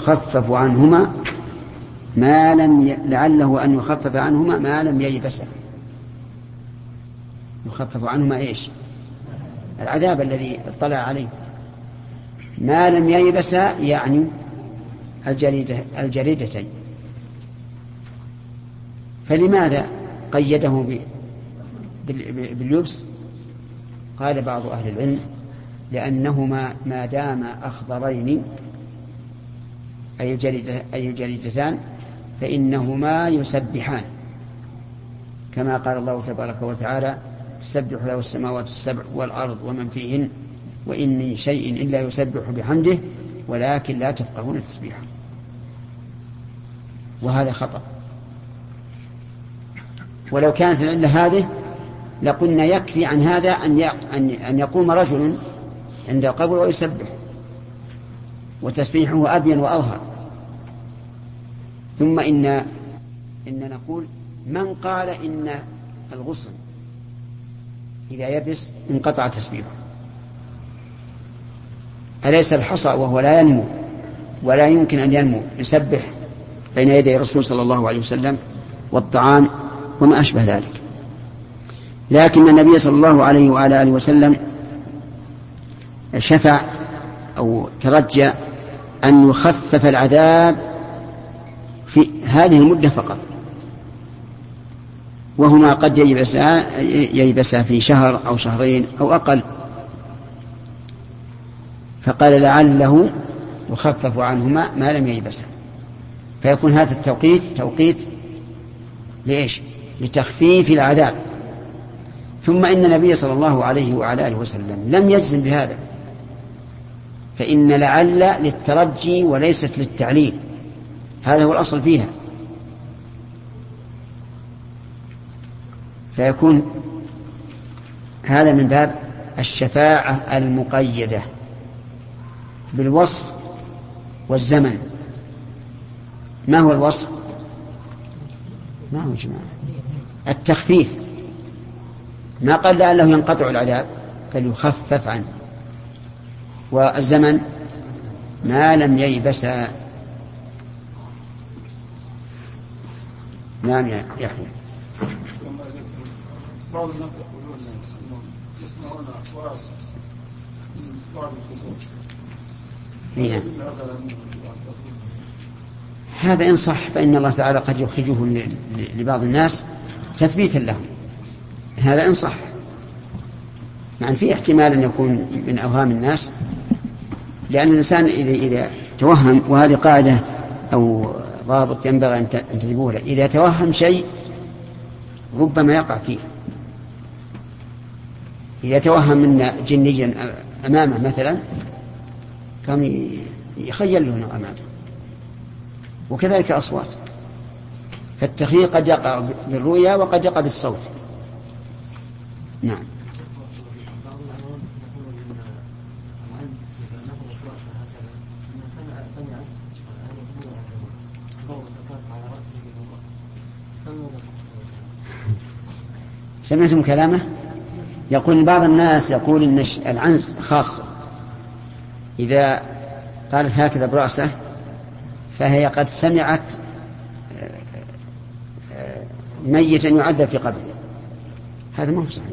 يخفف عنهما ما لم ي... لعله أن يخفف عنهما ما لم ييبسا يخفف عنهما إيش؟ العذاب الذي اطلع عليه. ما لم ييبسا يعني الجريدة الجريدتين. فلماذا قيده باليبس؟ قال بعض أهل العلم لأنهما ما دام أخضرين أي الجريدة أي الجريدتان فإنهما يسبحان. كما قال الله تبارك وتعالى تسبح له السماوات السبع والأرض ومن فيهن وإن من شيء إلا يسبح بحمده ولكن لا تفقهون تسبيحه. وهذا خطأ. ولو كانت العلة هذه لقلنا يكفي عن هذا أن أن يقوم رجل عند القبر ويسبح وتسبيحه أبين وأظهر. ثم إن إن نقول من قال إن الغصن إذا يبس انقطع تسبيحه. أليس الحصى وهو لا ينمو ولا يمكن أن ينمو يسبح بين يدي الرسول صلى الله عليه وسلم والطعام وما أشبه ذلك. لكن النبي صلى الله عليه وعلى آله وسلم شفع أو ترجى أن يخفف العذاب هذه المدة فقط. وهما قد ييبسا ييبسا في شهر أو شهرين أو أقل. فقال لعله يخفف عنهما ما لم ييبسا. فيكون هذا التوقيت توقيت لإيش؟ لتخفيف العذاب. ثم إن النبي صلى الله عليه وعلى آله وسلم لم يجزم بهذا. فإن لعل للترجي وليست للتعليل. هذا هو الأصل فيها. فيكون هذا من باب الشفاعة المقيدة بالوصف والزمن. ما هو الوصف؟ ما هو جماعة؟ التخفيف. ما قال لعله ينقطع العذاب بل يخفف عنه. والزمن ما لم ييبس. نعم يا يحيى بعض الناس يقولون يسمعون اصوات من بعض القبور نعم هذا إن صح فإن الله تعالى قد يخرجه لبعض الناس تثبيتا لهم. هذا إن صح. مع أن في احتمال أن يكون من أوهام الناس لأن الإنسان إذا إذا توهم وهذه قاعدة أو ضابط ينبغي أن له. إذا توهم شيء ربما يقع فيه. إذا توهم أن جنيا أمامه مثلا كان يخيل له أمامه. وكذلك الأصوات فالتخيير قد يقع بالرؤيا وقد يقع بالصوت. نعم. سمعتم كلامه؟ يقول بعض الناس يقول إن العنز خاصه إذا قالت هكذا برأسه فهي قد سمعت آه، آه، ميتا يعذب في قبره. هذا ما هو صحيح.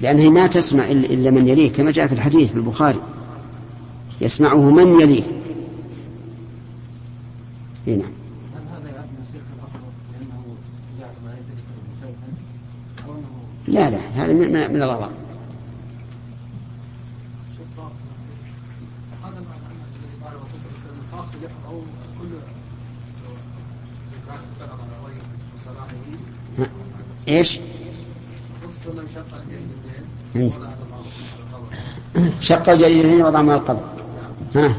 لأنها ما تسمع إلا من يليه كما جاء في الحديث في البخاري. يسمعه من يليه. إيه نعم. لا لا هذا من, من الغلط إيش؟ شق الجريدتين وضع من القبر ها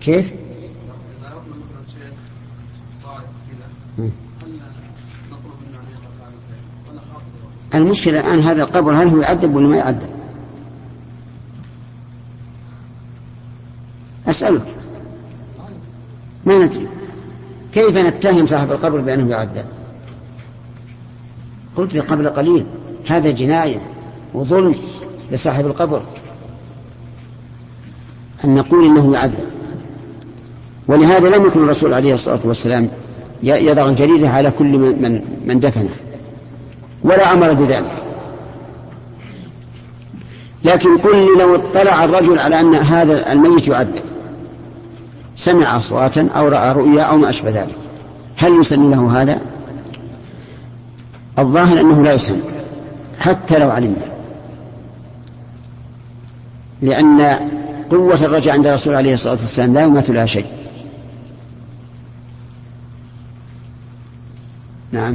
كيف؟ إذا عرفنا مثلا شيخ صالح كذا نطلب منه أن ولا خاص المشكلة الآن هذا القبر هل هو يعذب ولا ما يعذب؟ أسألك. ما ندري. كيف نتهم صاحب القبر بأنه يعذب؟ قلت قبل قليل هذا جناية وظلم لصاحب القبر. أن نقول إنه يعذب. ولهذا لم يكن الرسول عليه الصلاة والسلام يضع الجريدة على كل من, من دفنه. ولا أمر بذلك. لكن قل لي لو اطلع الرجل على أن هذا الميت يعذب سمع أصواتا أو رأى رؤيا أو ما أشبه ذلك. هل يسن له هذا؟ الظاهر أنه لا يسن. حتى لو علمنا. لأن قوة الرجاء عند الرسول عليه الصلاة والسلام لا يماثلها شيء. نعم.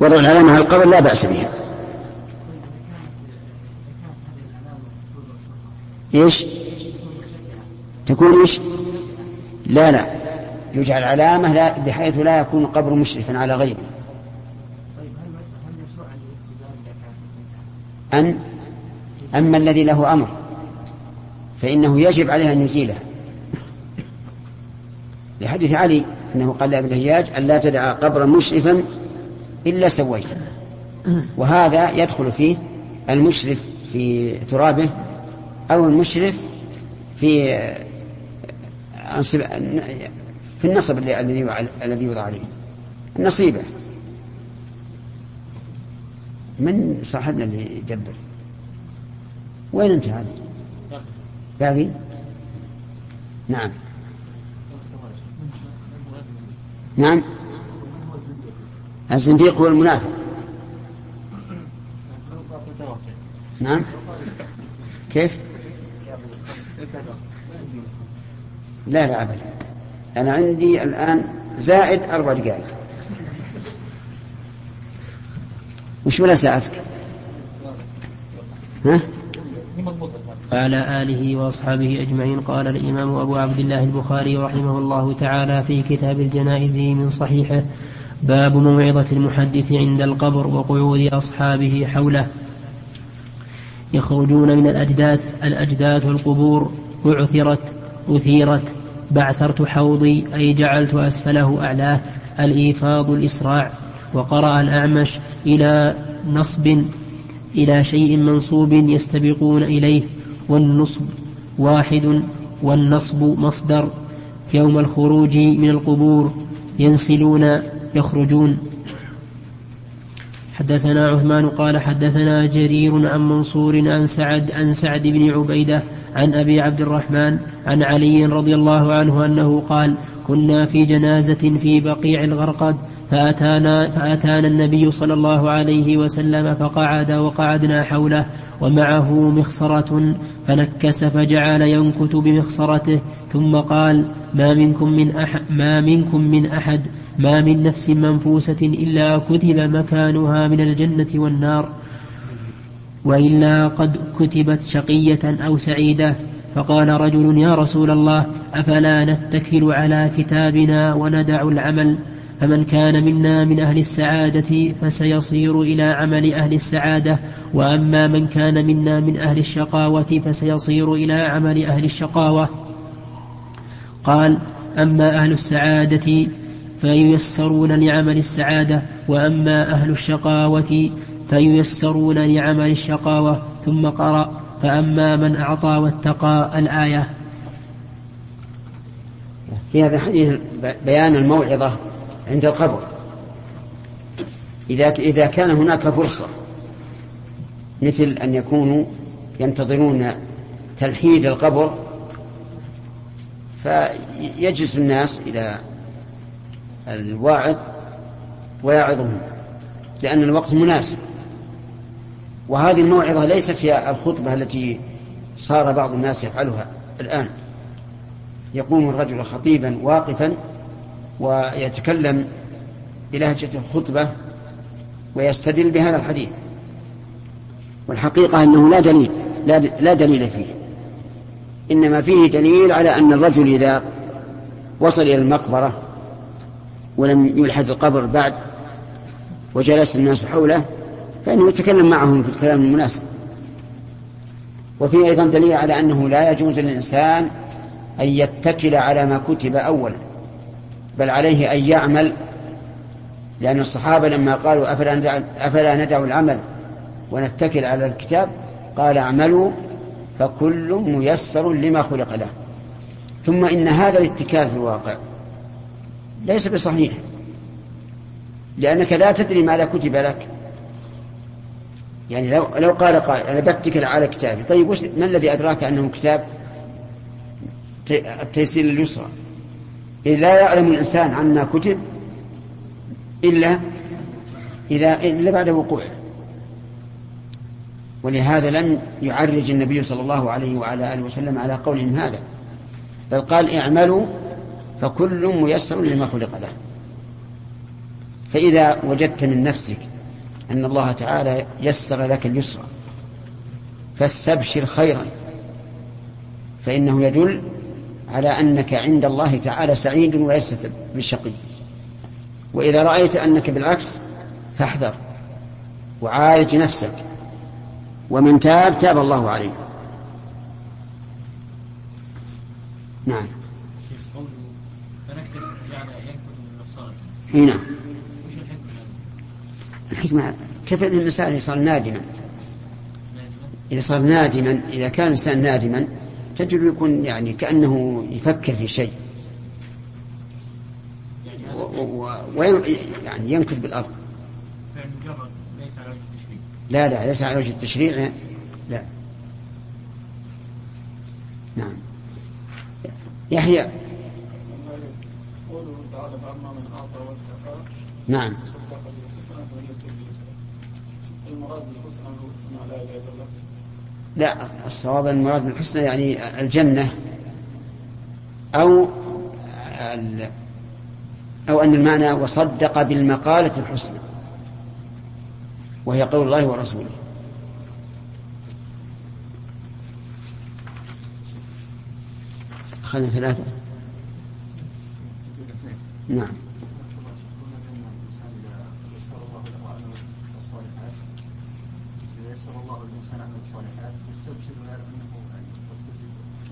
وضع العلامة على القبر لا بأس بها. إيش؟ تكون إيش؟ لا لا. يجعل علامة لا بحيث لا يكون القبر مشرفا على غيره. أن أما الذي له أمر فإنه يجب عليه أن يزيله. لحديث علي أنه قال لابن الهجاج أن لا تدع قبرا مشرفا إلا سويته وهذا يدخل فيه المشرف في ترابه أو المشرف في في النصب الذي الذي يوضع عليه. النصيبة من صاحبنا اللي يدبر؟ وين أنت هذا؟ باقي؟ نعم. نعم. الزنديق هو المنافق نعم. كيف؟ لا لا أبدا. أنا عندي الآن زائد أربع دقائق. وش ولا ساعتك؟ ها؟ وعلى آله وأصحابه أجمعين قال الإمام أبو عبد الله البخاري رحمه الله تعالى في كتاب الجنائز من صحيحه باب موعظة المحدث عند القبر وقعود أصحابه حوله. يخرجون من الأجداث الأجداث القبور أعثرت أثيرت بعثرت حوضي أي جعلت أسفله أعلاه الإيفاض الإسراع. وقرأ الأعمش إلى نصب إلى شيء منصوب يستبقون إليه والنصب واحد والنصب مصدر. يوم الخروج من القبور ينسلون يخرجون. حدثنا عثمان قال حدثنا جرير عن منصور عن سعد عن سعد بن عبيدة عن أبي عبد الرحمن عن علي رضي الله عنه أنه قال كنا في جنازة في بقيع الغرقد فأتانا, فأتانا النبي صلى الله عليه وسلم فقعد وقعدنا حوله ومعه مخصرة فنكس فجعل ينكت بمخصرته ثم قال ما منكم من أحد, ما منكم من أحد ما من نفس منفوسة إلا كتب مكانها من الجنة والنار وإلا قد كتبت شقية أو سعيدة. فقال رجل يا رسول الله أفلا نتكل على كتابنا وندع العمل؟ فمن كان منا من أهل السعادة فسيصير إلى عمل أهل السعادة وأما من كان منا من أهل الشقاوة فسيصير إلى عمل أهل الشقاوة. قال أما أهل السعادة فييسرون لعمل السعادة وأما أهل الشقاوة فييسرون لعمل الشقاوة. ثم قرأ فأما من أعطى واتقى الآية. في هذا الحديث بيان الموعظة عند القبر. إذا إذا كان هناك فرصة مثل أن يكونوا ينتظرون تلحيد القبر فيجلس الناس إلى الواعظ ويعظهم لأن الوقت مناسب. وهذه الموعظة ليست هي الخطبة التي صار بعض الناس يفعلها الآن. يقوم الرجل خطيبا واقفا ويتكلم بلهجة الخطبة ويستدل بهذا الحديث. والحقيقة أنه لا دليل لا, لا دليل فيه. إنما فيه دليل على أن الرجل إذا وصل إلى المقبرة ولم يلحد القبر بعد وجلس الناس حوله فإنه يتكلم معهم في الكلام المناسب. وفيه أيضا دليل على أنه لا يجوز للإنسان أن يتكل على ما كتب أولا بل عليه أن يعمل لأن الصحابة لما قالوا أفلا ندع, أفلا ندع العمل ونتكل على الكتاب قال اعملوا فكل ميسر لما خلق له. ثم إن هذا الاتكال في الواقع ليس بصحيح لأنك لا تدري ماذا كتب لك. يعني لو لو قال قائل أنا بتكل على كتابي. طيب وش ما الذي أدراك أنه كتاب؟ التيسير لليسرى. إذ لا يعلم الإنسان عما كتب إلا إذا إلا بعد وقوعه. ولهذا لم يعرج النبي صلى الله عليه وعلى آله وسلم على قولهم هذا. بل قال اعملوا فكل ميسر لما خلق له. فإذا وجدت من نفسك أن الله تعالى يسر لك اليسرى فاستبشر خيرا فإنه يدل على أنك عند الله تعالى سعيد وليس بشقي. وإذا رأيت أنك بالعكس فاحذر وعالج نفسك. ومن تاب تاب الله عليه. نعم. إي نعم. الحكمة كيف أن الإنسان صار نادما؟ إذا صار نادما إذا كان الإنسان نادما تجد يكون يعني كأنه يفكر في شيء. ويعني ينكت بالأرض. لا لا ليس على وجه التشريع. لا. نعم. يحيى. نعم. لا الصواب المراد بالحسنى يعني الجنة أو أو أن المعنى وصدق بالمقالة الحسنى. وهي قول الله ورسوله. أخذنا ثلاثة. نعم.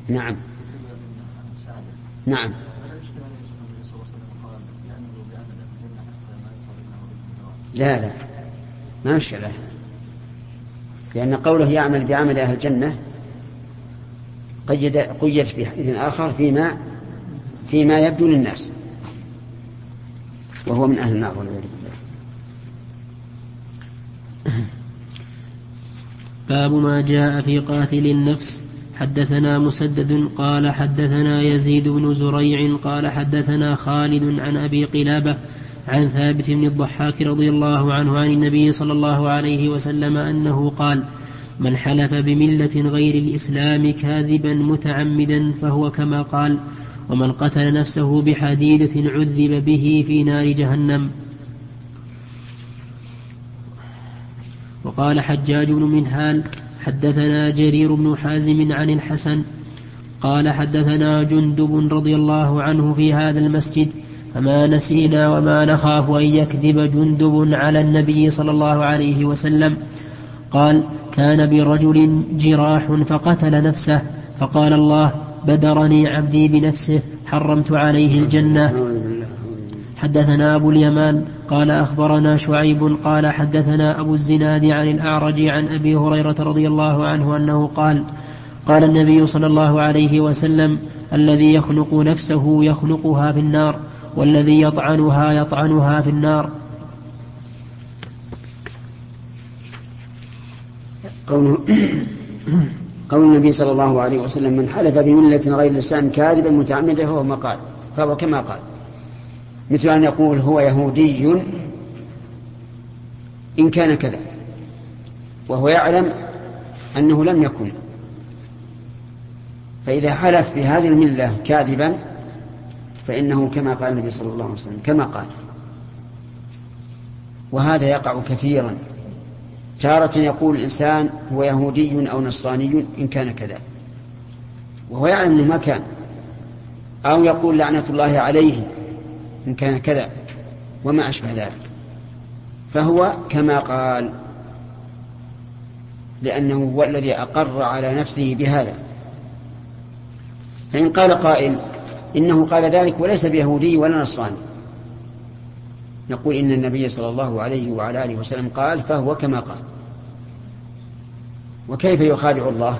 نعم. نعم. لا لا. ما مشكلة لأن قوله يعمل بعمل أهل الجنة قيد قيد في حديث آخر فيما فيما يبدو للناس. وهو من أهل النار والعياذ بالله. باب ما جاء في قاتل النفس. حدثنا مسدد قال حدثنا يزيد بن زريع قال حدثنا خالد عن أبي قلابة عن ثابت بن الضحاك رضي الله عنه عن النبي صلى الله عليه وسلم أنه قال من حلف بملة غير الإسلام كاذبا متعمدا فهو كما قال ومن قتل نفسه بحديدة عذب به في نار جهنم وقال حجاج بن منهال حدثنا جرير بن حازم عن الحسن قال حدثنا جندب رضي الله عنه في هذا المسجد فما نسينا وما نخاف أن يكذب جندب على النبي صلى الله عليه وسلم. قال كان برجل جراح فقتل نفسه فقال الله بدرني عبدي بنفسه حرمت عليه الجنة. حدثنا أبو اليمان قال أخبرنا شعيب قال حدثنا أبو الزناد عن الأعرج عن أبي هريرة رضي الله عنه أنه قال قال النبي صلى الله عليه وسلم الذي يخنق نفسه يخنقها في النار. والذي يطعنها يطعنها في النار. قوله قول النبي صلى الله عليه وسلم من حلف بملة غير الإسلام كاذبا متعمدا فهو ما قال فهو كما قال. مثل أن يقول هو يهودي إن كان كذا. وهو يعلم أنه لم يكن. فإذا حلف بهذه الملة كاذبا فإنه كما قال النبي صلى الله عليه وسلم كما قال. وهذا يقع كثيرا. تارة يقول الإنسان هو يهودي أو نصراني إن كان كذا. وهو يعلم أنه ما كان. أو يقول لعنة الله عليه إن كان كذا. وما أشبه ذلك. فهو كما قال لأنه هو الذي أقر على نفسه بهذا. فإن قال قائل إنه قال ذلك وليس بيهودي ولا نصراني. نقول إن النبي صلى الله عليه وعلى آله وسلم قال فهو كما قال. وكيف يخادع الله؟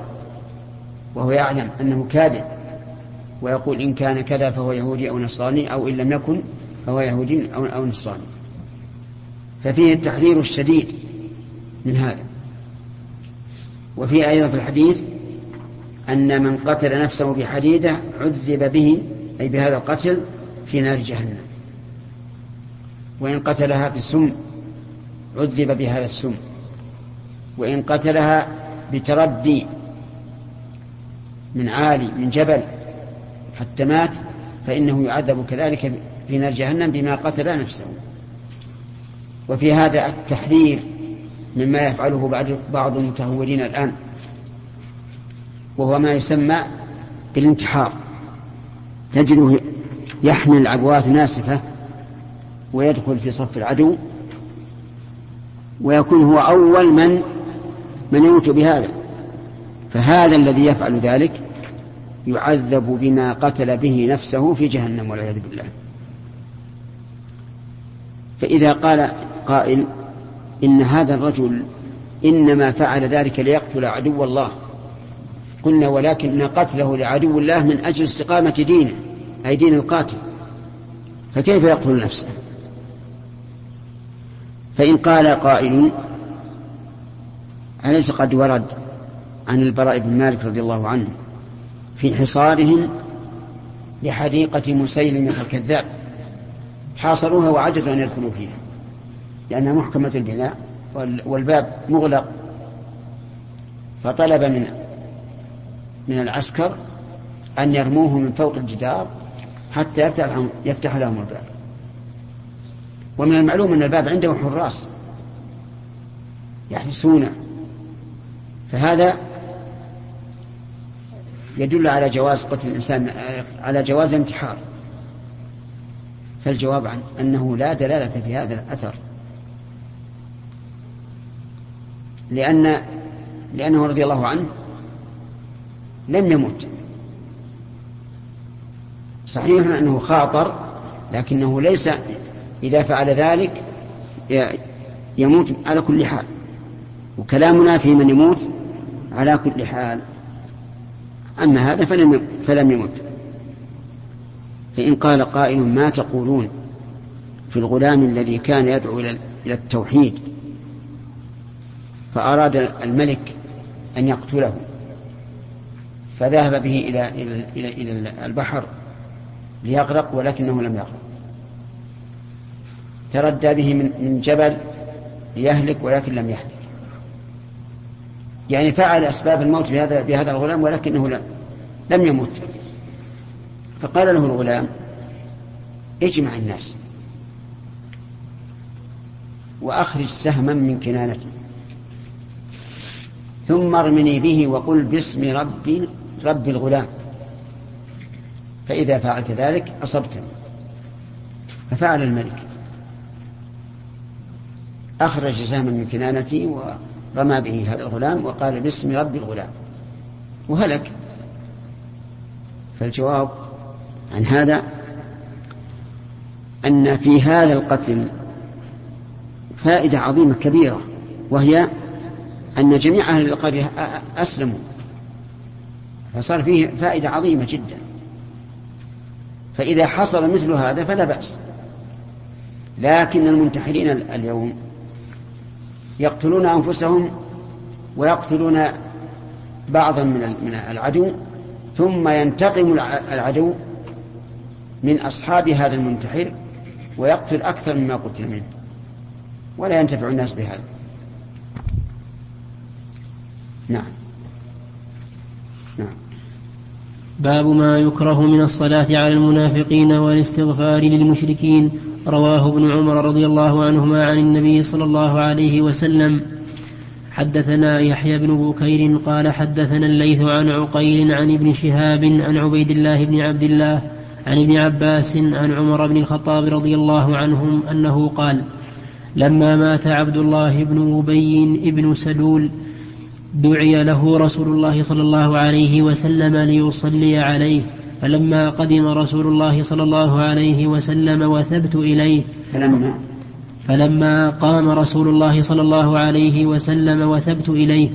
وهو يعلم أنه كاذب. ويقول إن كان كذا فهو يهودي أو نصراني أو إن لم يكن فهو يهودي أو, أو نصراني. ففيه التحذير الشديد من هذا. وفيه أيضا في الحديث أن من قتل نفسه بحديدة عذب به أي بهذا القتل في نار جهنم. وإن قتلها بسم عذب بهذا السم. وإن قتلها بتردي من عالي من جبل حتى مات فإنه يعذب كذلك في نار جهنم بما قتل نفسه. وفي هذا التحذير مما يفعله بعض المتهورين الآن وهو ما يسمى بالانتحار. تجده يحمل عبوات ناسفة ويدخل في صف العدو ويكون هو أول من من يموت بهذا. فهذا الذي يفعل ذلك يعذب بما قتل به نفسه في جهنم والعياذ بالله. فإذا قال قائل إن هذا الرجل إنما فعل ذلك ليقتل عدو الله قلنا ولكن قتله لعدو الله من أجل استقامة دينه أي دين القاتل. فكيف يقتل نفسه؟ فإن قال قائل أليس قد ورد عن البراء بن مالك رضي الله عنه في حصارهم لحديقة مسيلمة الكذاب؟ حاصروها وعجزوا أن يدخلوا فيها لأنها محكمة البناء والباب مغلق. فطلب من من العسكر أن يرموه من فوق الجدار حتى يفتح لهم, يفتح لهم الباب. ومن المعلوم أن الباب عنده حراس يحرسونه. فهذا يدل على جواز قتل الإنسان على جواز الانتحار. فالجواب عن أنه لا دلالة في هذا الأثر. لأن لأنه رضي الله عنه لم يمت. صحيح أنه خاطر لكنه ليس إذا فعل ذلك يموت على كل حال. وكلامنا في من يموت على كل حال. أما هذا فلم فلم يمت. فإن قال قائل ما تقولون في الغلام الذي كان يدعو إلى التوحيد فأراد الملك أن يقتله. فذهب به إلى إلى إلى, البحر ليغرق ولكنه لم يغرق. تردى به من من جبل ليهلك ولكن لم يهلك. يعني فعل أسباب الموت بهذا بهذا الغلام ولكنه لم لم يمت. فقال له الغلام اجمع الناس وأخرج سهما من كنانتي. ثم ارمني به وقل باسم ربي رب الغلام. فإذا فعلت ذلك أصبتني ففعل الملك. أخرج سهما من كنانتي ورمى به هذا الغلام وقال باسم رب الغلام. وهلك. فالجواب عن هذا أن في هذا القتل فائدة عظيمة كبيرة وهي أن جميع أهل القرية أسلموا. فصار فيه فائدة عظيمة جدا. فإذا حصل مثل هذا فلا بأس. لكن المنتحرين اليوم يقتلون أنفسهم ويقتلون بعضا من العدو ثم ينتقم العدو من أصحاب هذا المنتحر ويقتل أكثر مما قتل منه. ولا ينتفع الناس بهذا. نعم. نعم. باب ما يكره من الصلاة على المنافقين والاستغفار للمشركين. رواه ابن عمر رضي الله عنهما عن النبي صلى الله عليه وسلم. حدثنا يحيى بن بكير قال حدثنا الليث عن عقيل عن ابن شهاب عن عبيد الله بن عبد الله عن ابن عباس عن عمر بن الخطاب رضي الله عنهم أنه قال لما مات عبد الله بن أبي بن سلول دعي له رسول الله صلى الله عليه وسلم ليصلي عليه. فلما قدم رسول الله صلى الله عليه وسلم وثبت إليه فلما فلما قام رسول الله صلى الله عليه وسلم وثبت إليه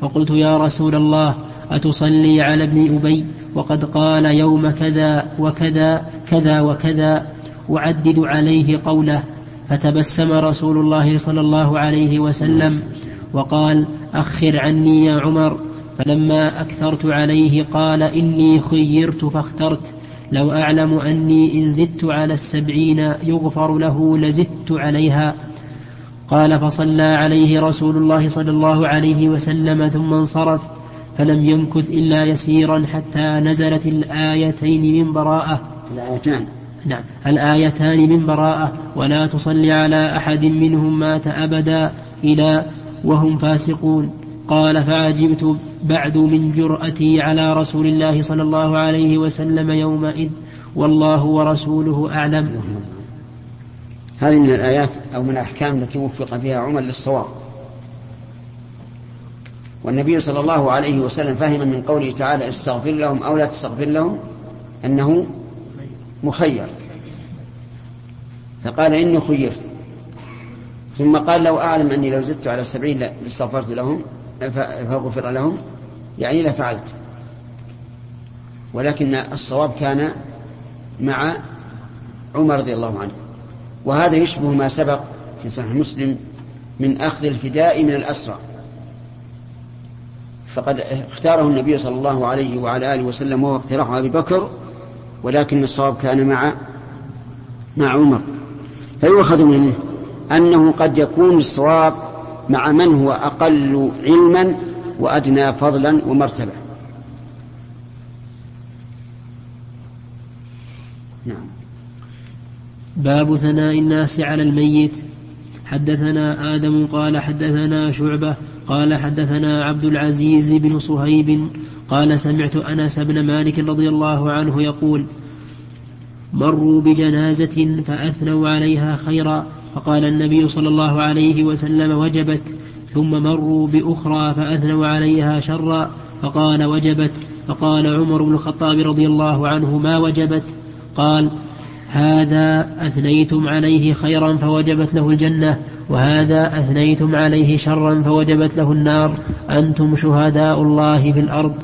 فقلت يا رسول الله أتصلي على ابن أبي؟ وقد قال يوم كذا وكذا كذا وكذا أعدد عليه قوله. فتبسم رسول الله صلى الله عليه وسلم. وقال أخر عني يا عمر. فلما أكثرت عليه قال إني خيرت فاخترت. لو أعلم أني إن زدت على السبعين يغفر له لزدت عليها. قال فصلى عليه رسول الله صلى الله عليه وسلم ثم انصرف فلم يمكث إلا يسيرا حتى نزلت الآيتين من براءة. الآيتان. نعم الآيتان من براءة. ولا تصلي على أحد منهم مات أبدا إلى وهم فاسقون. قال فعجبت بعد من جرأتي على رسول الله صلى الله عليه وسلم يومئذ والله ورسوله أعلم. هذه من الآيات أو من الأحكام التي وفق فيها عمر للصواب. والنبي صلى الله عليه وسلم فهم من قوله تعالى استغفر لهم أو لا تستغفر لهم أنه مخير. فقال إني خيرت. ثم قال لو أعلم أني لو زدت على السبعين لاستغفرت لهم فغفر لهم. يعني لفعلت ولكن الصواب كان مع عمر رضي الله عنه. وهذا يشبه ما سبق في صحيح مسلم من أخذ الفداء من الأسرى. فقد اختاره النبي صلى الله عليه وعلى آله وسلم وهو اقتراح أبي بكر ولكن الصواب كان مع مع عمر. فيؤخذ منه. أنه قد يكون الصواب مع من هو أقل علما وأدنى فضلا ومرتبة. نعم. باب ثناء الناس على الميت. حدثنا آدم قال حدثنا شعبة قال حدثنا عبد العزيز بن صهيب قال سمعت أنس بن مالك رضي الله عنه يقول مروا بجنازة فأثنوا عليها خيرا فقال النبي صلى الله عليه وسلم وجبت ثم مروا بأخرى فأثنوا عليها شرا فقال وجبت. فقال عمر بن الخطاب رضي الله عنه ما وجبت؟ قال هذا أثنيتم عليه خيرا فوجبت له الجنة وهذا أثنيتم عليه شرا فوجبت له النار. أنتم شهداء الله في الأرض.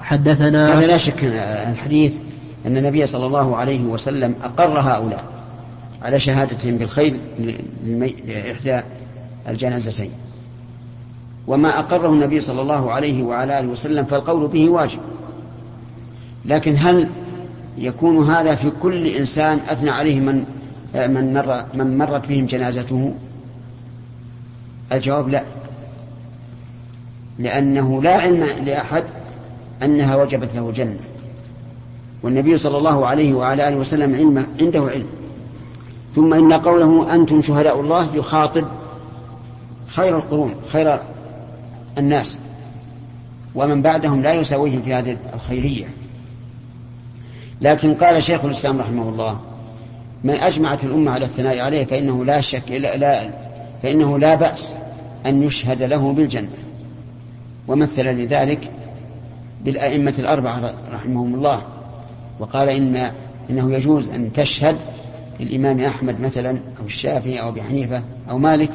حدثنا هذا لا شك الحديث أن النبي صلى الله عليه وسلم أقر هؤلاء على شهادتهم بالخير لإحدى الجنازتين. وما أقره النبي صلى الله عليه وعلى آله وسلم فالقول به واجب. لكن هل يكون هذا في كل إنسان أثنى عليه من من مر من مرت بهم جنازته؟ الجواب لا. لأنه لا علم لأحد أنها وجبت له جنة. والنبي صلى الله عليه وعلى آله وسلم علم عنده علم. ثم إن قوله أنتم شهداء الله يخاطب خير القرون خير الناس. ومن بعدهم لا يساويهم في هذه الخيرية. لكن قال شيخ الإسلام رحمه الله من أجمعت الأمة على الثناء عليه فإنه لا شك لا, لا فإنه لا بأس أن يشهد له بالجنة. ومثل لذلك بالأئمة الأربعة رحمهم الله. وقال إن إنه يجوز أن تشهد للإمام أحمد مثلا أو الشافعي أو أبي حنيفة أو مالك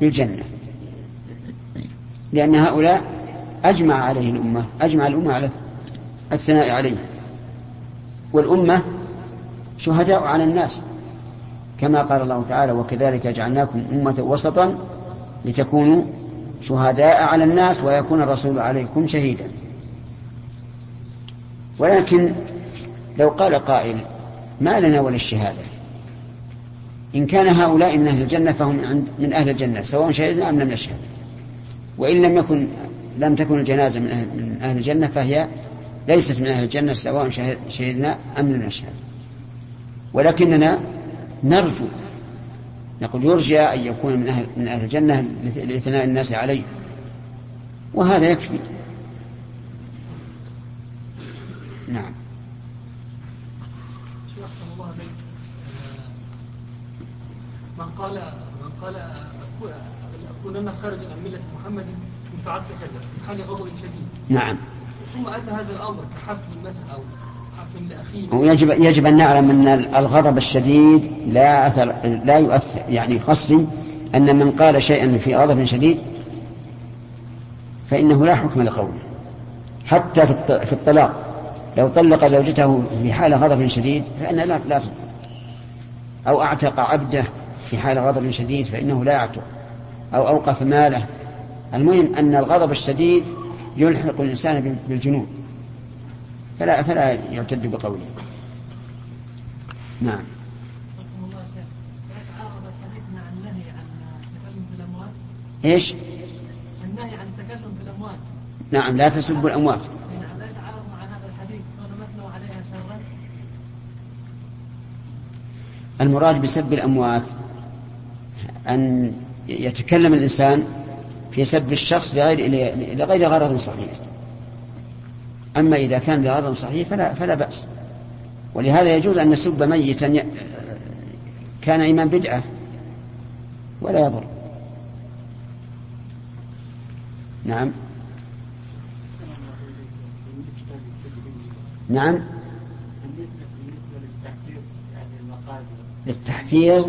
بالجنة. لأن هؤلاء أجمع عليه الأمة أجمع الأمة على الثناء عليه. والأمة شهداء على الناس. كما قال الله تعالى وكذلك جعلناكم أمة وسطا لتكونوا شهداء على الناس ويكون الرسول عليكم شهيدا. ولكن لو قال قائل ما لنا ولا الشهادة. إن كان هؤلاء من أهل الجنة فهم من أهل الجنة سواء شهدنا أم لم نشهد. وإن لم يكن لم تكن الجنازة من أهل, من أهل الجنة فهي ليست من أهل الجنة سواء شهدنا أم لم نشهد. ولكننا نرجو نقول يرجى أن يكون من أهل, من أهل الجنة لثناء الناس عليه. وهذا يكفي. نعم. من قال من قال أكونن خارجا عن ملة محمد إن فعلت كذا. من حال غضب شديد نعم. ثم أتى هذا الأمر كحفل مثلا أو ويجب يجب أن نعلم أن الغضب الشديد لا أثر لا يؤثر. يعني قصدي أن من قال شيئا في غضب شديد فإنه لا حكم لقوله. حتى في الطلاق. لو طلق زوجته في حال غضب شديد فإنها لا لا تطلق. أو أعتق عبده في حال غضب شديد فإنه لا يعتق أو أوقف ماله. المهم أن الغضب الشديد يلحق الإنسان بالجنون. فلا فلا يعتد بقوله. نعم. إيش؟ النهي عن التكلم في الاموات نعم لا تسبوا الأموات. نعم لا يتعارض مع هذا الحديث عليها شرا المراد بسب الأموات أن يتكلم الإنسان في سب الشخص لغير لغير غرض صحيح. أما إذا كان لغرض صحيح فلا فلا بأس. ولهذا يجوز أن نسب ميتا كان إمام بدعة. ولا يضر. نعم. نعم. للتحفيظ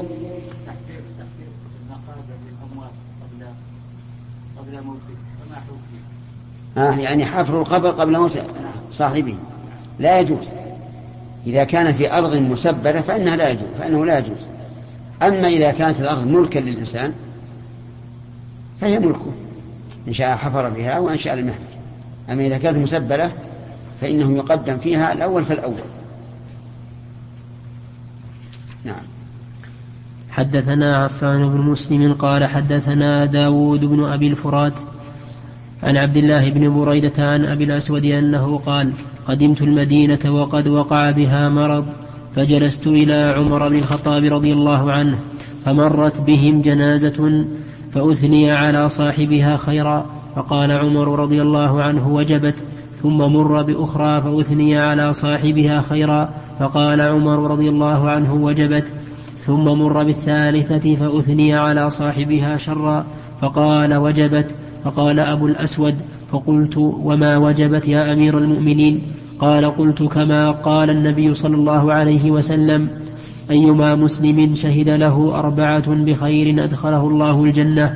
آه يعني حفر القبر قبل موت صاحبه. لا يجوز. إذا كان في أرض مسبلة فإنها لا يجوز فإنه لا يجوز. أما إذا كانت الأرض ملكا للإنسان فهي ملكه إن شاء حفر بها وإن شاء لم يحفر. أما إذا كانت مسبلة فإنه يقدم فيها الأول فالأول. نعم. حدثنا عفان بن مسلم قال حدثنا داود بن أبي الفرات عن عبد الله بن بريدة عن أبي الأسود أنه قال قدمت المدينة وقد وقع بها مرض فجلست إلى عمر بن الخطاب رضي الله عنه فمرت بهم جنازة فأثني على صاحبها خيرا فقال عمر رضي الله عنه وجبت ثم مر بأخرى فأثني على صاحبها خيرا فقال عمر رضي الله عنه وجبت ثم مر بالثالثة فأثني على صاحبها شرا فقال وجبت. فقال أبو الأسود فقلت وما وجبت يا أمير المؤمنين؟ قال قلت كما قال النبي صلى الله عليه وسلم أيما مسلم شهد له أربعة بخير أدخله الله الجنة.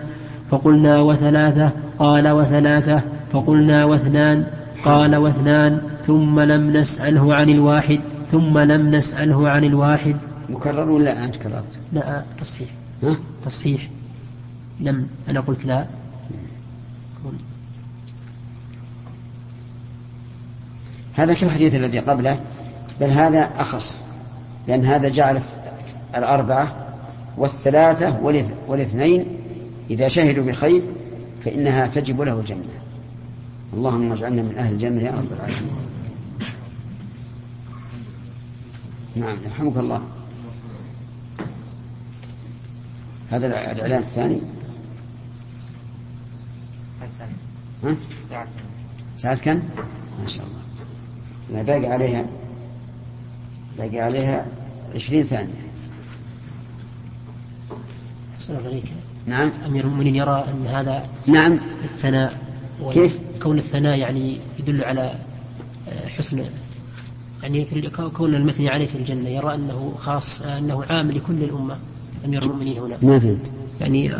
فقلنا وثلاثة؟ قال وثلاثة. فقلنا واثنان؟ قال واثنان. ثم لم نسأله عن الواحد. ثم لم نسأله عن الواحد. مكرر ولا أنت كررت؟ لا تصحيح. ها؟ تصحيح. لم أنا قلت لا. هذا كالحديث الذي قبله؟ بل هذا أخص لأن هذا جعل الأربعة والثلاثة والاثنين إذا شهدوا بخير فإنها تجب له الجنة. اللهم اجعلنا من أهل الجنة يا رب العالمين. نعم يرحمك الله. هذا الإعلان الثاني. ها؟ ساعة كم؟ ما شاء الله. أنا باقي عليها؟ باقي عليها عشرين ثانية. أحسن عليك. نعم. أمير المؤمنين يرى أن هذا نعم. الثناء كيف؟ كون الثناء يعني يدل على حسن يعني كون المثني عليه في الجنة يرى أنه خاص أنه عام لكل الأمة. أمير المؤمنين هنا. ما فهمت. يعني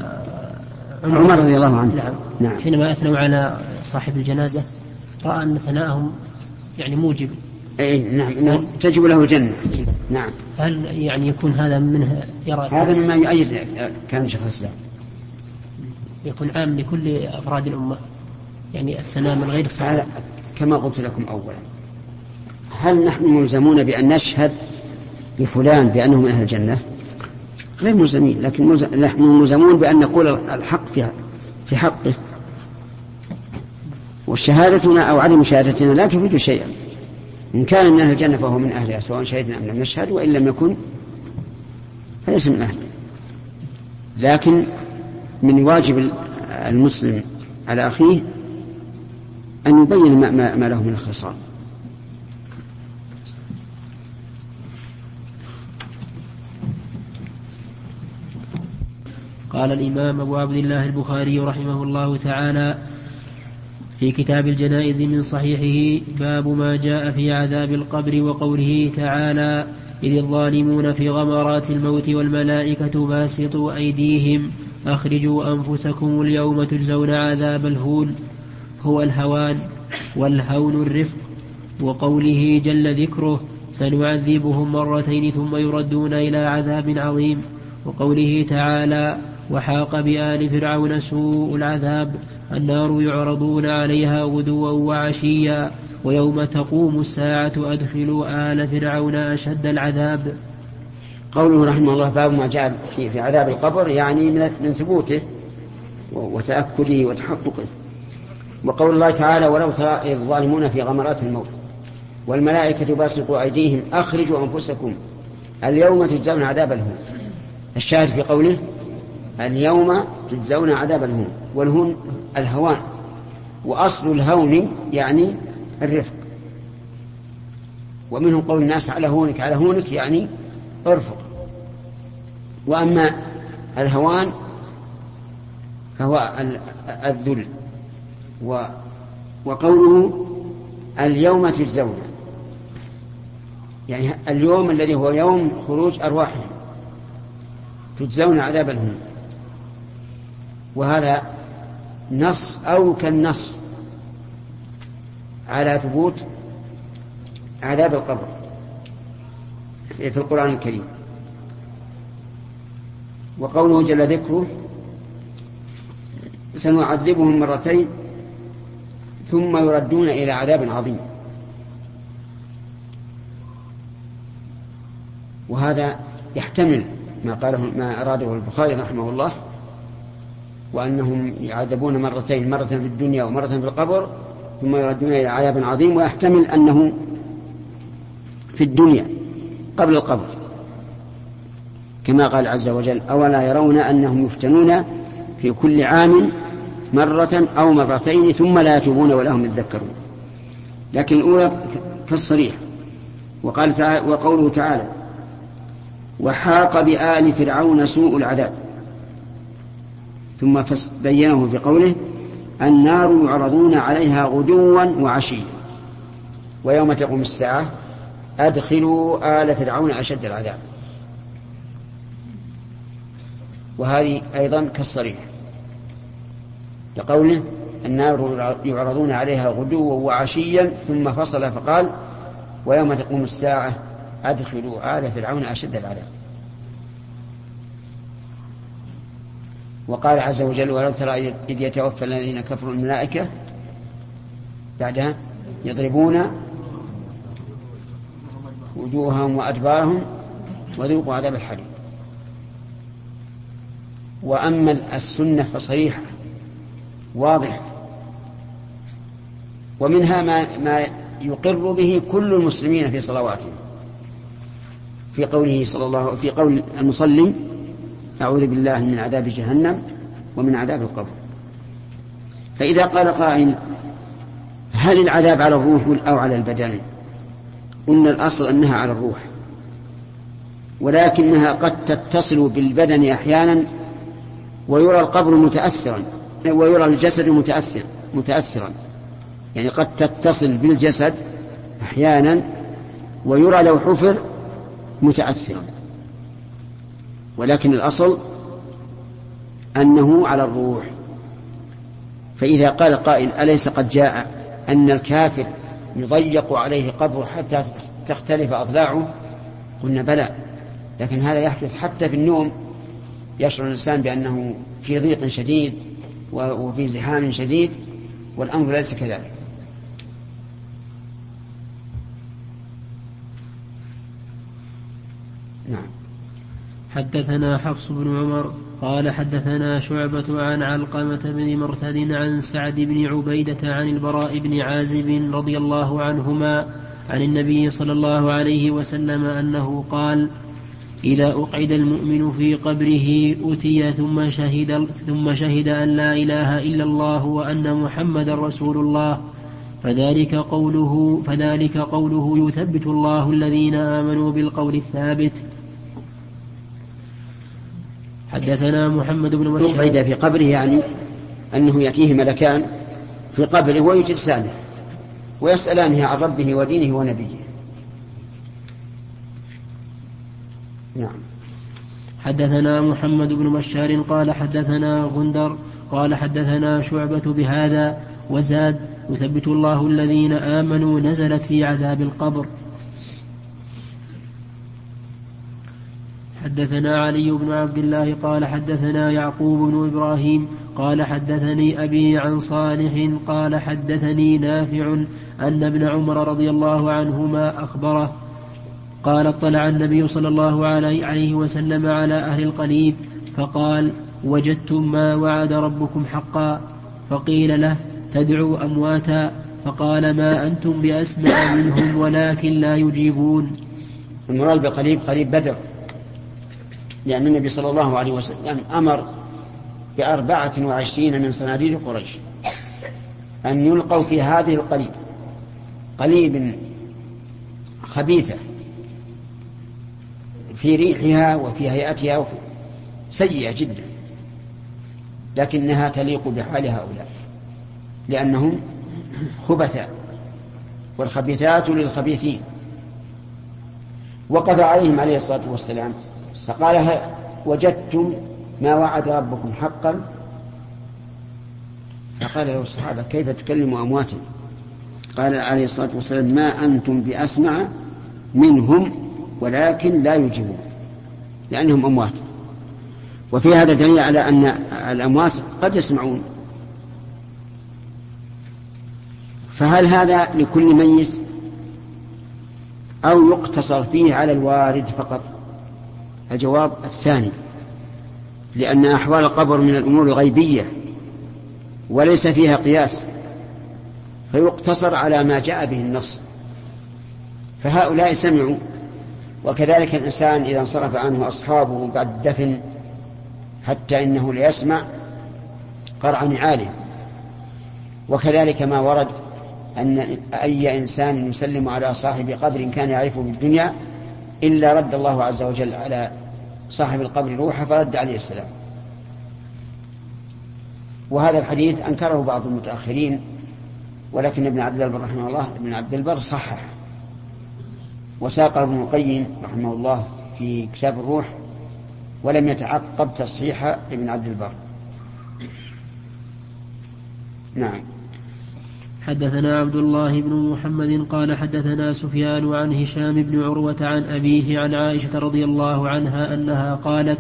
عمر, عمر رضي الله عنه. نعم. نعم. حينما أثنوا على صاحب الجنازة رأى أن ثناءهم يعني موجب. أي نعم, نعم تجب له الجنة. نعم. هل يعني يكون هذا منه يرى؟ هذا مما يؤيد كان شيخ الإسلام. يكون عام لكل أفراد الأمة. يعني الثناء من غير الصحابة هذا كما قلت لكم أولا. هل نحن ملزمون بأن نشهد لفلان بأنه من أهل الجنة؟ غير ملزمين لكن نحن ملزمون بأن نقول الحق فيها في حقه. وشهادتنا أو عدم شهادتنا لا تفيد شيئا. إن كان من أهل الجنة فهو من أهلها سواء شهدنا أم لم نشهد وإن لم يكن فليس من أهله لكن من واجب المسلم على أخيه أن يبين ما, ما, ما له من الخصال قال الإمام أبو عبد الله البخاري رحمه الله تعالى في كتاب الجنائز من صحيحه باب ما جاء في عذاب القبر وقوله تعالى إذ الظالمون في غمرات الموت والملائكة باسطوا أيديهم أخرجوا أنفسكم اليوم تجزون عذاب الهون. هو الهوان والهون الرفق وقوله جل ذكره سنعذبهم مرتين ثم يردون إلى عذاب عظيم. وقوله تعالى وحاق بآل فرعون سوء العذاب النار يعرضون عليها غدوا وعشيا ويوم تقوم الساعة أدخلوا آل فرعون أشد العذاب. قوله رحمه الله باب ما جاء في, في عذاب القبر يعني من, ثبوته وتأكده وتحققه. وقول الله تعالى ولو ترى الظالمون في غمرات الموت والملائكة باسطوا أيديهم أخرجوا أنفسكم اليوم تجزون عذاب الهون. الشاهد في قوله اليوم تجزون عذاب الهون والهون الهوان. وأصل الهون يعني الرفق. ومنهم قول الناس على هونك على هونك يعني ارفق. وأما الهوان فهو الذل. وقوله اليوم تجزون. يعني اليوم الذي هو يوم خروج أرواحهم. تجزون عذاب الهون. وهذا نص أو كالنص على ثبوت عذاب القبر في القرآن الكريم. وقوله جل ذكره سنعذبهم مرتين ثم يردون إلى عذاب عظيم. وهذا يحتمل ما قاله ما أراده البخاري رحمه الله وأنهم يعذبون مرتين مرة في الدنيا ومرة في القبر ثم يردون إلى عذاب عظيم ويحتمل أنه في الدنيا قبل القبر. كما قال عز وجل أولا يرون أنهم يفتنون في كل عام مرة أو مرتين ثم لا يتوبون ولا هم يذكرون لكن الأولى كالصريح وقال تعالى وقوله تعالى وحاق بآل فرعون سوء العذاب. ثم بينه بقوله النار يعرضون عليها غدوا وعشيا. ويوم تقوم الساعة أدخلوا آل فرعون أشد العذاب. وهذه أيضا كالصريح. لقوله النار يعرضون عليها غدوا وعشيا ثم فصل فقال ويوم تقوم الساعة أدخلوا آل فرعون أشد العذاب. وقال عز وجل ولو ترى إذ يتوفى الذين كفروا الملائكة بعدها يضربون وجوههم وأدبارهم وذوقوا عذاب الحريق. وأما السنة فصريحة واضحة. ومنها ما, ما يقر به كل المسلمين في صلواتهم. في قوله صلى الله في قول المصلي أعوذ بالله من عذاب جهنم ومن عذاب القبر. فإذا قال قائل هل العذاب على الروح أو على البدن؟ قلنا الأصل أنها على الروح. ولكنها قد تتصل بالبدن أحيانا ويرى القبر متأثرا ويرى الجسد متأثر متأثرا. يعني قد تتصل بالجسد أحيانا ويرى لو حفر متأثرا. ولكن الأصل أنه على الروح. فإذا قال قائل أليس قد جاء أن الكافر يضيق عليه قبره حتى تختلف أضلاعه؟ قلنا بلى لكن هذا يحدث حتى في النوم. يشعر الإنسان بأنه في ضيق شديد وفي زحام شديد والأمر ليس كذلك. نعم. حدثنا حفص بن عمر قال حدثنا شعبة عن علقمة بن مرثد عن سعد بن عبيدة عن البراء بن عازب رضي الله عنهما عن النبي صلى الله عليه وسلم أنه قال إذا أقعد المؤمن في قبره أتي ثم شهد ثم شهد أن لا إله إلا الله وأن محمد رسول الله فذلك قوله فذلك قوله يثبت الله الذين آمنوا بالقول الثابت حدثنا محمد بن بشار في قبره يعني أنه يأتيه ملكان في قبره ويجلسانه لسانه ويسألانه عن ربه ودينه ونبيه. نعم. حدثنا محمد بن بشار قال حدثنا غندر قال حدثنا شعبة بهذا وزاد يثبت الله الذين آمنوا نزلت في عذاب القبر. حدثنا علي بن عبد الله قال حدثنا يعقوب بن إبراهيم قال حدثني أبي عن صالح قال حدثني نافع أن ابن عمر رضي الله عنهما أخبره. قال اطلع النبي صلى الله عليه وسلم على أهل القليب فقال وجدتم ما وعد ربكم حقا. فقيل له تدعو أمواتا؟ فقال ما أنتم بأسمع منهم ولكن لا يجيبون. المراد بقريب قريب بدر. لأن النبي صلى الله عليه وسلم أمر بأربعة وعشرين من صناديد قريش أن يلقوا في هذه القليب قليب خبيثة في ريحها وفي هيئتها سيئة جدا لكنها تليق بحال هؤلاء لأنهم خبثاء والخبيثات للخبيثين. وقضى عليهم عليه الصلاة والسلام فقال وجدتم ما وعد ربكم حقا؟ فقال له الصحابة كيف تكلم أمواتا قال عليه الصلاة والسلام ما أنتم بأسمع منهم ولكن لا يجيبون لأنهم أموات. وفي هذا دليل على أن الأموات قد يسمعون. فهل هذا لكل ميت؟ أو يقتصر فيه على الوارد فقط؟ الجواب الثاني لأن أحوال القبر من الأمور الغيبية وليس فيها قياس فيقتصر على ما جاء به النص. فهؤلاء سمعوا وكذلك الإنسان إذا انصرف عنه أصحابه بعد الدفن حتى إنه ليسمع قرع نعاله. وكذلك ما ورد أن أي إنسان يسلم على صاحب قبر كان يعرفه في الدنيا إلا رد الله عز وجل على صاحب القبر روحه فرد عليه السلام. وهذا الحديث أنكره بعض المتأخرين ولكن ابن عبد البر رحمه الله ابن عبد البر صحح. وساق ابن القيم رحمه الله في كتاب الروح ولم يتعقب تصحيح ابن عبد البر. نعم. حدثنا عبد الله بن محمد قال حدثنا سفيان عن هشام بن عروة عن أبيه عن عائشة رضي الله عنها أنها قالت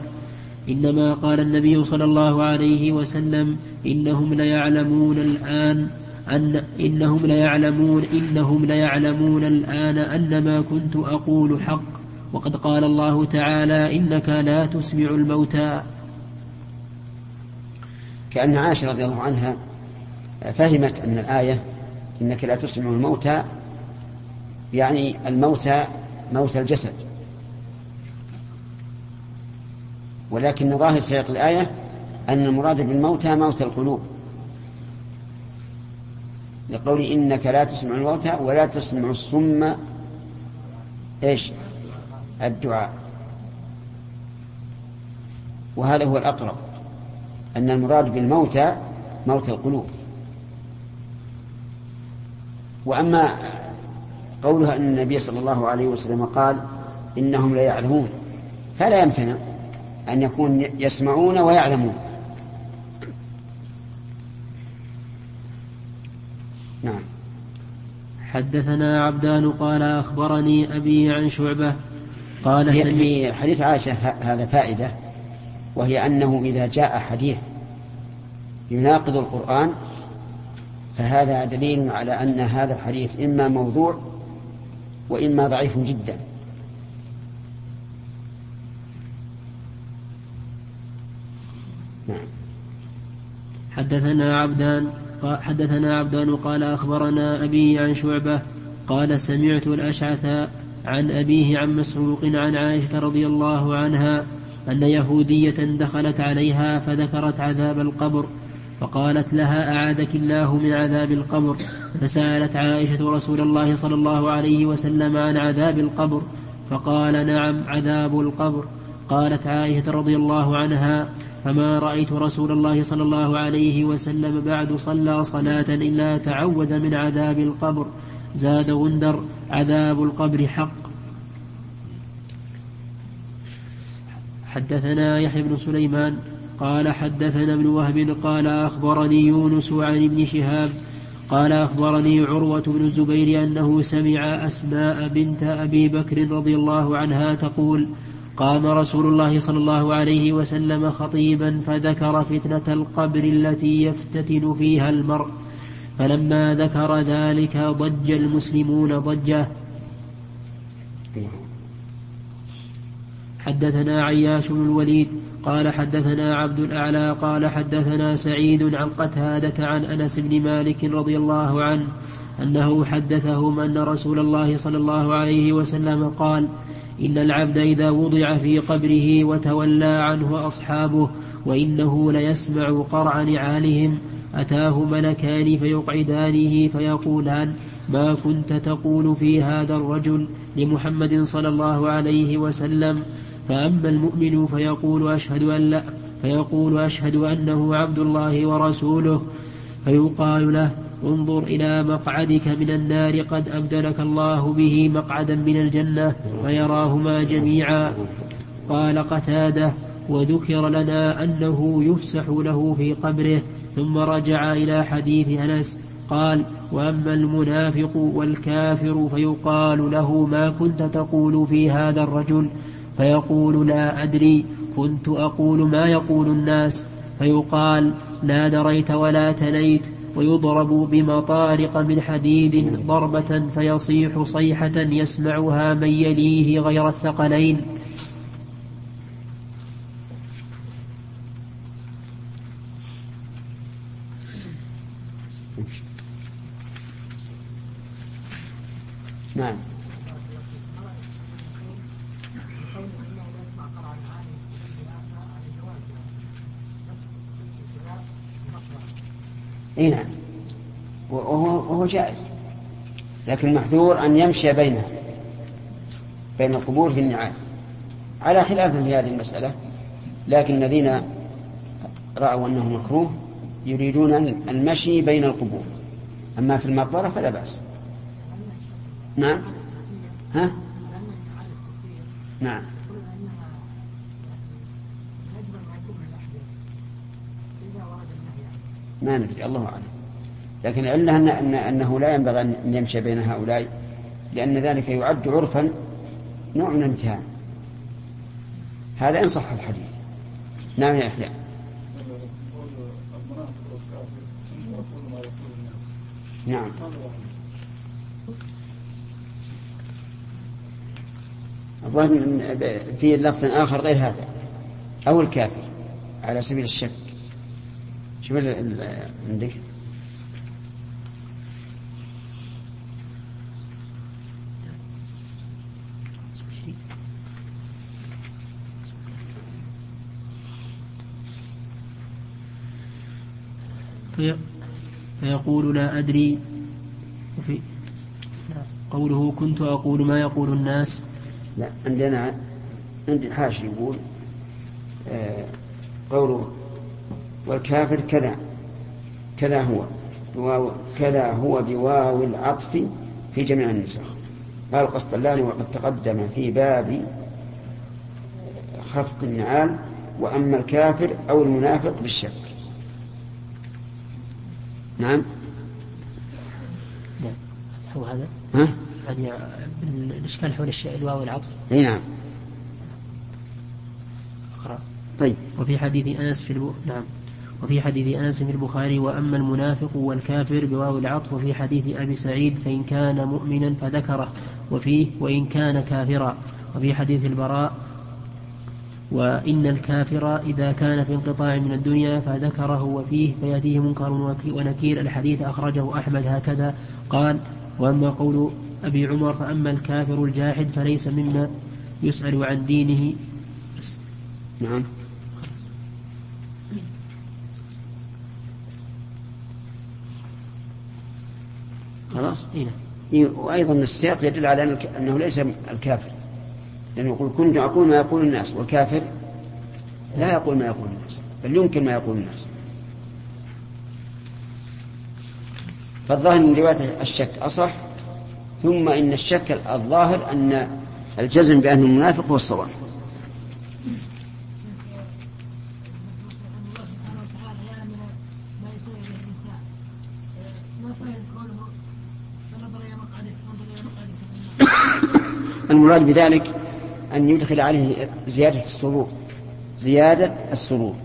إنما قال النبي صلى الله عليه وسلم إنهم ليعلمون الآن أن إنهم ليعلمون إنهم ليعلمون الآن أن ما كنت أقول حق. وقد قال الله تعالى إنك لا تسمع الموتى. كأن عائشة رضي الله عنها فهمت أن الآية إنك لا تسمع الموتى يعني الموتى موت الجسد. ولكن ظاهر سياق الآية أن المراد بالموتى موت القلوب. لقول إنك لا تسمع الموتى ولا تسمع الصم إيش؟ الدعاء. وهذا هو الأقرب أن المراد بالموتى موت القلوب. وأما قولها أن النبي صلى الله عليه وسلم قال إنهم ليعلمون فلا يمتنع أن يكون يسمعون ويعلمون. نعم. حدثنا عبدان قال أخبرني أبي عن شعبة قال في حديث عائشة هذا فائدة وهي أنه إذا جاء حديث يناقض القرآن فهذا دليل على أن هذا الحديث إما موضوع وإما ضعيف جدا. نعم. حدثنا عبدان حدثنا عبدان قال أخبرنا أبي عن شعبة قال سمعت الأشعث عن أبيه عن مسروق عن عائشة رضي الله عنها أن يهودية دخلت عليها فذكرت عذاب القبر فقالت لها أعاذك الله من عذاب القبر. فسألت عائشة رسول الله صلى الله عليه وسلم عن عذاب القبر. فقال نعم عذاب القبر. قالت عائشة رضي الله عنها فما رأيت رسول الله صلى الله عليه وسلم بعد صلى صلاة إلا تعوذ من عذاب القبر. زاد غندر عذاب القبر حق. حدثنا يحيى بن سليمان قال حدثنا ابن وهب قال أخبرني يونس عن ابن شهاب قال أخبرني عروة بن الزبير أنه سمع أسماء بنت أبي بكر رضي الله عنها تقول قام رسول الله صلى الله عليه وسلم خطيبا فذكر فتنة القبر التي يفتتن فيها المرء. فلما ذكر ذلك ضج المسلمون ضجة. حدثنا عياش بن الوليد قال حدثنا عبد الأعلى قال حدثنا سعيد عن قتادة عن أنس بن مالك رضي الله عنه أنه حدثهم أن رسول الله صلى الله عليه وسلم قال إن العبد إذا وضع في قبره وتولى عنه أصحابه وإنه ليسمع قرع نعالهم أتاه ملكان فيقعدانه فيقولان ما كنت تقول في هذا الرجل لمحمد صلى الله عليه وسلم؟ فأما المؤمن فيقول أشهد أن لا فيقول أشهد أنه عبد الله ورسوله فيقال له انظر إلى مقعدك من النار قد أبدلك الله به مقعدا من الجنة فيراهما جميعا. قال قتادة وذكر لنا أنه يفسح له في قبره ثم رجع إلى حديث أنس قال وأما المنافق والكافر فيقال له ما كنت تقول في هذا الرجل؟ فيقول لا أدري كنت أقول ما يقول الناس. فيقال لا دريت ولا تليت ويضرب بمطارق من حديد ضربة فيصيح صيحة يسمعها من يليه غير الثقلين. نعم. إي نعم. وهو, وهو جائز. لكن المحذور أن يمشي بينها بين القبور في النعال. على خلاف في هذه المسألة لكن الذين رأوا أنه مكروه يريدون المشي بين القبور. أما في المقبرة فلا بأس. نعم. ها؟ نعم. ما ندري الله أعلم. لكن العلة أن أن أنه لا ينبغي أن يمشي بين هؤلاء لأن ذلك يعد عرفا نوع من الامتهان. هذا إن صح الحديث. نعم يا يحيى نعم. الظاهر في لفظ آخر غير هذا أو الكافر على سبيل الشك. شوف عندك فيقول لا أدري. وفي قوله كنت أقول ما يقول الناس. لا عندنا عندي حاشي يقول آه قوله والكافر كذا. كذا هو. كذا هو بواو العطف في جميع النسخ. قال القسطلاني وقد تقدم في باب خفق النعال وأما الكافر أو المنافق بالشك. نعم. هو هذا؟ ها؟ يعني الإشكال حول الواو العطف إي نعم. أقرأ. طيب. وفي حديث أنس في البو... نعم. وفي حديث أنس في البخاري وأما المنافق والكافر بواو العطف وفي حديث أبي سعيد فإن كان مؤمنا فذكره وفيه وإن كان كافرا. وفي حديث البراء وإن الكافر إذا كان في انقطاع من الدنيا فذكره وفيه فيأتيه منكر ونكير. الحديث أخرجه أحمد هكذا. قال وأما قول أبي عمر فأما الكافر الجاحد فليس مما يسأل عن دينه. نعم. خلاص؟ إيه. وأيضا السياق يدل على أنه ليس الكافر. لأنه يقول كنت أقول ما يقول الناس. والكافر لا يقول ما يقول الناس بل يمكن ما يقول الناس. فالظاهر من رواية الشك أصح ثم إن الشك الظاهر أن الجزم بأنه منافق هو الصواب. المراد بذلك أن يدخل عليه زيادة السرور زيادة السرور.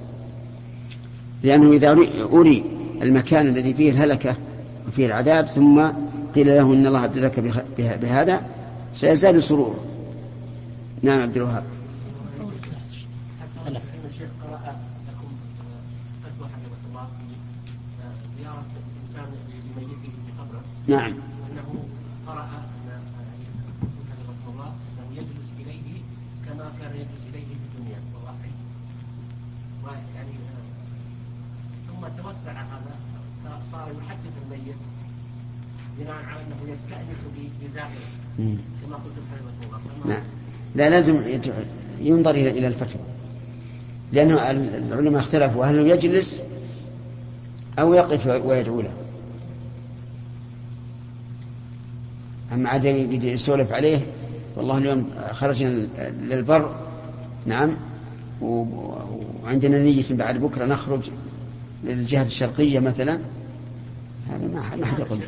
لأنه إذا أري المكان الذي فيه الهلكة وفيه العذاب ثم قيل له إن الله أبدلك بهذا سيزداد سروره نعم عبد الوهاب. نعم انه قرا ان الله انه يجلس اليه كما كان يجلس اليه في الدنيا ويعني ثم توسع هذا فصار يحدث الميت بناء على أنه يستأنس بزائره كما قلت نعم لا. لازم ينظر إلى الفتوى. لأنه العلماء اختلفوا. هل يجلس أو يقف ويدعو له؟ أما عاد يسولف عليه والله اليوم خرجنا للبر نعم وعندنا نية بعد بكرة نخرج للجهة الشرقية مثلا. هذا ما حد يقول.